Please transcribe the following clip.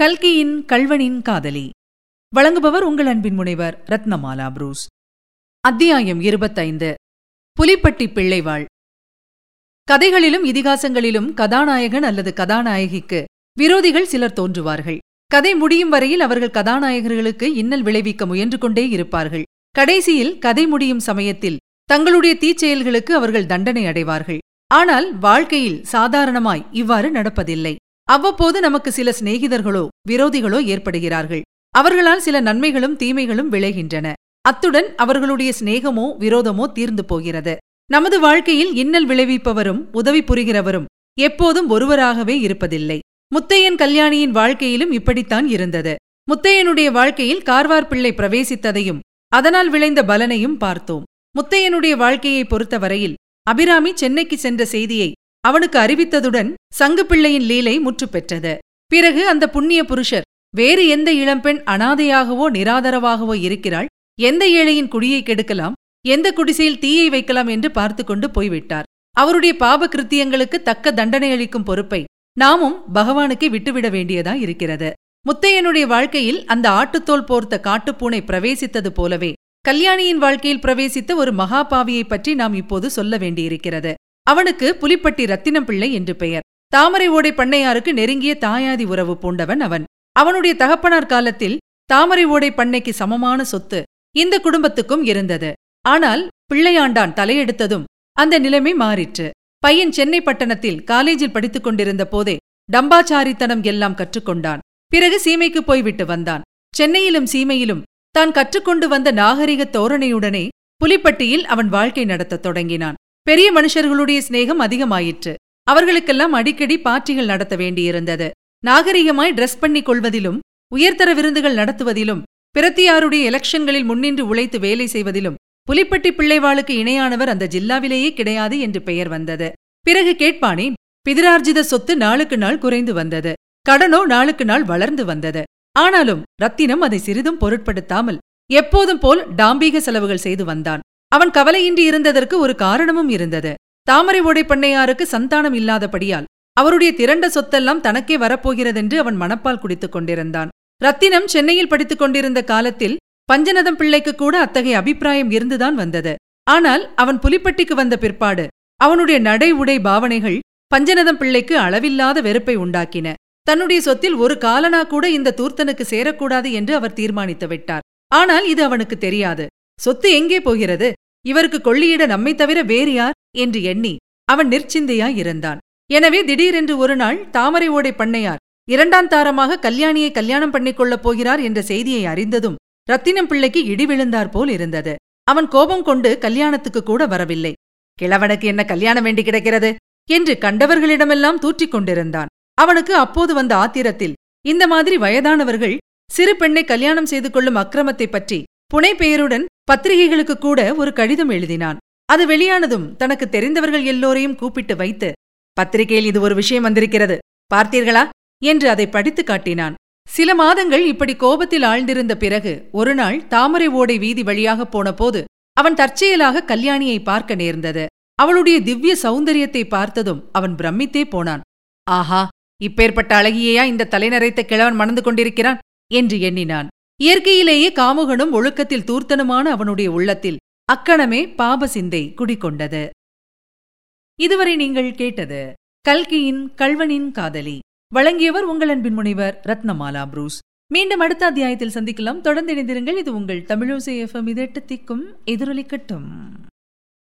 கல்கியின் கல்வனின் காதலி. வழங்குபவர் உங்கள் அன்பின் முனைவர் ரத்னமாலா புரூஸ். அத்தியாயம் இருபத்தைந்து. புலிப்பட்டி பிள்ளைவாள். கதைகளிலும் இதிகாசங்களிலும் கதாநாயகன் அல்லது கதாநாயகிக்கு விரோதிகள் சிலர் தோன்றுவார்கள். கதை முடியும் வரையில் அவர்கள் கதாநாயகர்களுக்கு இன்னல் விளைவிக்க முயன்று கொண்டே இருப்பார்கள். கடைசியில் கதை முடியும் சமயத்தில் தங்களுடைய தீச்செயல்களுக்கு அவர்கள் தண்டனை அடைவார்கள். ஆனால் வாழ்க்கையில் சாதாரணமாய் இவ்வாறு நடப்பதில்லை. அவ்வப்போது நமக்கு சில சிநேகிதர்களோ விரோதிகளோ ஏற்படுகிறார்கள். அவர்களால் சில நன்மைகளும் தீமைகளும் விளைகின்றன. அத்துடன் அவர்களுடைய சிநேகமோ விரோதமோ தீர்ந்து போகிறது. நமது வாழ்க்கையில் இன்னல் விளைவிப்பவரும் உதவி புரிகிறவரும் எப்போதும் ஒருவராகவே இருப்பதில்லை. முத்தையன் கல்யாணியின் வாழ்க்கையிலும் இப்படித்தான் இருந்தது. முத்தையனுடைய வாழ்க்கையில் கார்வார் பிள்ளை பிரவேசித்ததையும் அதனால் விளைந்த பலனையும் பார்த்தோம். முத்தையனுடைய வாழ்க்கையை பொறுத்தவரையில் அபிராமி சென்னைக்கு சென்ற செய்தியை அவனுக்கு அறிவித்ததுடன் சங்குப்பிள்ளையின் லீலை முற்று பெற்றது. பிறகு அந்த புண்ணிய புருஷர் வேறு எந்த இளம்பெண் அனாதையாகவோ நிராதரவாகவோ இருக்கிறாள்? எந்த ஏழையின் குடியை கெடுக்கலாம்? எந்த குடிசையில் தீயை வைக்கலாம் என்று பார்த்து கொண்டு போய்விட்டார். அவருடைய பாப கிருத்தியங்களுக்கு தக்க தண்டனை அளிக்கும் பொறுப்பை நாமும் பகவானுக்கு விட்டுவிட வேண்டியதா இருக்கிறது. முத்தையனுடைய வாழ்க்கையில் அந்த ஆட்டுத்தோல் போர்த்த காட்டுப்பூனை பிரவேசித்தது போலவே கல்யாணியின் வாழ்க்கையில் பிரவேசித்த ஒரு மகாபாவியைப் பற்றி நாம் இப்போது சொல்ல வேண்டியிருக்கிறது. அவனுக்கு புலிப்பட்டி ரத்தினம் பிள்ளை என்று பெயர். தாமரை ஓடை பண்ணையாருக்கு நெருங்கிய தாயாதி உறவு பூண்டவன் அவன். அவனுடைய தகப்பனார் காலத்தில் தாமரை ஓடை பண்ணைக்கு சமமான சொத்து இந்த குடும்பத்துக்கும் இருந்தது. ஆனால் பிள்ளையாண்டான் தலையெடுத்ததும் அந்த நிலைமை மாறிற்று. பையன் சென்னை பட்டணத்தில் காலேஜில் படித்துக் கொண்டிருந்த போதே டம்பாச்சாரித்தனம் எல்லாம் கற்றுக்கொண்டான். பிறகு சீமைக்கு போய்விட்டு வந்தான். சென்னையிலும் சீமையிலும் தான் கற்றுக்கொண்டு வந்த நாகரிக தோரணையுடனே புலிப்பட்டியில் அவன் வாழ்க்கை நடத்தத் தொடங்கினான். பெரிய மனுஷர்களுடைய சிநேகம் அதிகமாயிற்று. அவர்களுக்கெல்லாம் அடிக்கடி பார்ட்டிகள் நடத்த வேண்டியிருந்தது. நாகரிகமாய் ட்ரெஸ் பண்ணிக் கொள்வதிலும் உயர்தர விருந்துகள் நடத்துவதிலும் பிரத்தியாருடைய எலெக்ஷன்களில் முன்னின்று உழைத்து வேலை செய்வதிலும் புலிப்பட்டி பிள்ளைவாளுக்கு இணையானவர் அந்த ஜில்லாவிலேயே கிடையாது என்று பெயர் வந்தது. பிறகு கேட்பானேன் பிதிரார்ஜித சொத்து நாளுக்கு நாள் குறைந்து வந்தது. கடனோ நாளுக்கு நாள் வளர்ந்து வந்தது. ஆனாலும் ரத்தினம் அதை சிறிதும் பொருட்படுத்தாமல் எப்போதும் போல் டாம்பீக செலவுகள் செய்து வந்தான். அவன் கவலையின்றி இருந்ததற்கு ஒரு காரணமும் இருந்தது. தாமரை ஓடை பண்ணையாருக்கு சந்தானம் இல்லாதபடியால் அவருடைய திரண்ட சொத்தெல்லாம் தனக்கே வரப்போகிறதென்று அவன் மனப்பால் குடித்துக் கொண்டிருந்தான். ரத்தினம் சென்னையில் படித்துக் கொண்டிருந்த காலத்தில் பஞ்சநதம் பிள்ளைக்கு கூட அத்தகைய அபிப்பிராயம் இருந்துதான் வந்தது. ஆனால் அவன் புலிப்பட்டிக்கு வந்த பிற்பாடு அவனுடைய நடை உடை பாவனைகள் பஞ்சநதம் பிள்ளைக்கு அளவில்லாத வெறுப்பை உண்டாக்கின. தன்னுடைய சொத்தில் ஒரு காலனா கூட இந்த தூர்த்தனுக்கு சேரக்கூடாது என்று அவர் தீர்மானித்து விட்டார். ஆனால் இது அவனுக்கு தெரியாது. சொத்து எங்கே போகிறது? இவருக்கு கொள்ளியிட நம்மை தவிர வேறு யார்? என்று எண்ணி அவன் நிர்ச்சிந்தையாய் இருந்தான் எனவே திடீரென்று ஒரு நாள் தாமரை ஓடை பண்ணையார் இரண்டாம் தாரமாக கல்யாணியை கல்யாணம் பண்ணிக்கொள்ளப் போகிறார் என்ற செய்தியை அறிந்ததும் ரத்தினம் பிள்ளைக்கு இடி விழுந்தார் போல் இருந்தது. அவன் கோபம் கொண்டு கல்யாணத்துக்கு கூட வரவில்லை. கிழவனுக்கு என்ன கல்யாணம் வேண்டி கிடக்கிறது? என்று கண்டவர்களிடமெல்லாம் தூற்றிக் கொண்டிருந்தான். அவனுக்கு அப்போது வந்த ஆத்திரத்தில் இந்த மாதிரி வயதானவர்கள் சிறு பெண்ணை கல்யாணம் செய்து கொள்ளும் அக்கிரமத்தை பற்றி புனை பெயருடன் பத்திரிகைகளுக்கு கூட ஒரு கடிதம் எழுதினான். அது வெளியானதும் தனக்கு தெரிந்தவர்கள் எல்லோரையும் கூப்பிட்டு வைத்து பத்திரிகையில் இது ஒரு விஷயம் வந்திருக்கிறது பார்த்தீர்களா? என்று அதை படித்து காட்டினான். சில மாதங்கள் இப்படி கோபத்தில் ஆழ்ந்திருந்த பிறகு ஒருநாள் தாமரை ஓடை வீதி வழியாக போனபோது அவன் தற்செயலாக கல்யாணியை பார்க்க நேர்ந்தது. அவளுடைய திவ்ய சௌந்தரியத்தை பார்த்ததும் அவன் பிரமித்தே போனான். ஆஹா இப்பேற்பட்ட அழகியையா இந்த தலைநரைத்த கிழவன் மணந்து கொண்டிருக்கிறான்? என்று எண்ணினான். இயற்கையிலேயே காமுகனும் ஒழுக்கத்தில் தூர்த்தனுமான அவனுடைய உள்ளத்தில் அக்கணமே பாப சிந்தை குடிகொண்டது. இதுவரை நீங்கள் கேட்டது கல்கியின் கல்வனின் காதலி. வழங்கியவர் உங்கள் அன்பின் முனைவர் ரத்னமாலா புரூஸ். மீண்டும் அடுத்த அத்தியாயத்தில் சந்திக்கலாம். தொடர்ந்து இணைந்திருங்கள். இது உங்கள் தமிழோசை எஃப்எம். இது எட்டு திக்கும். எதிரொலிக்கட்டும்.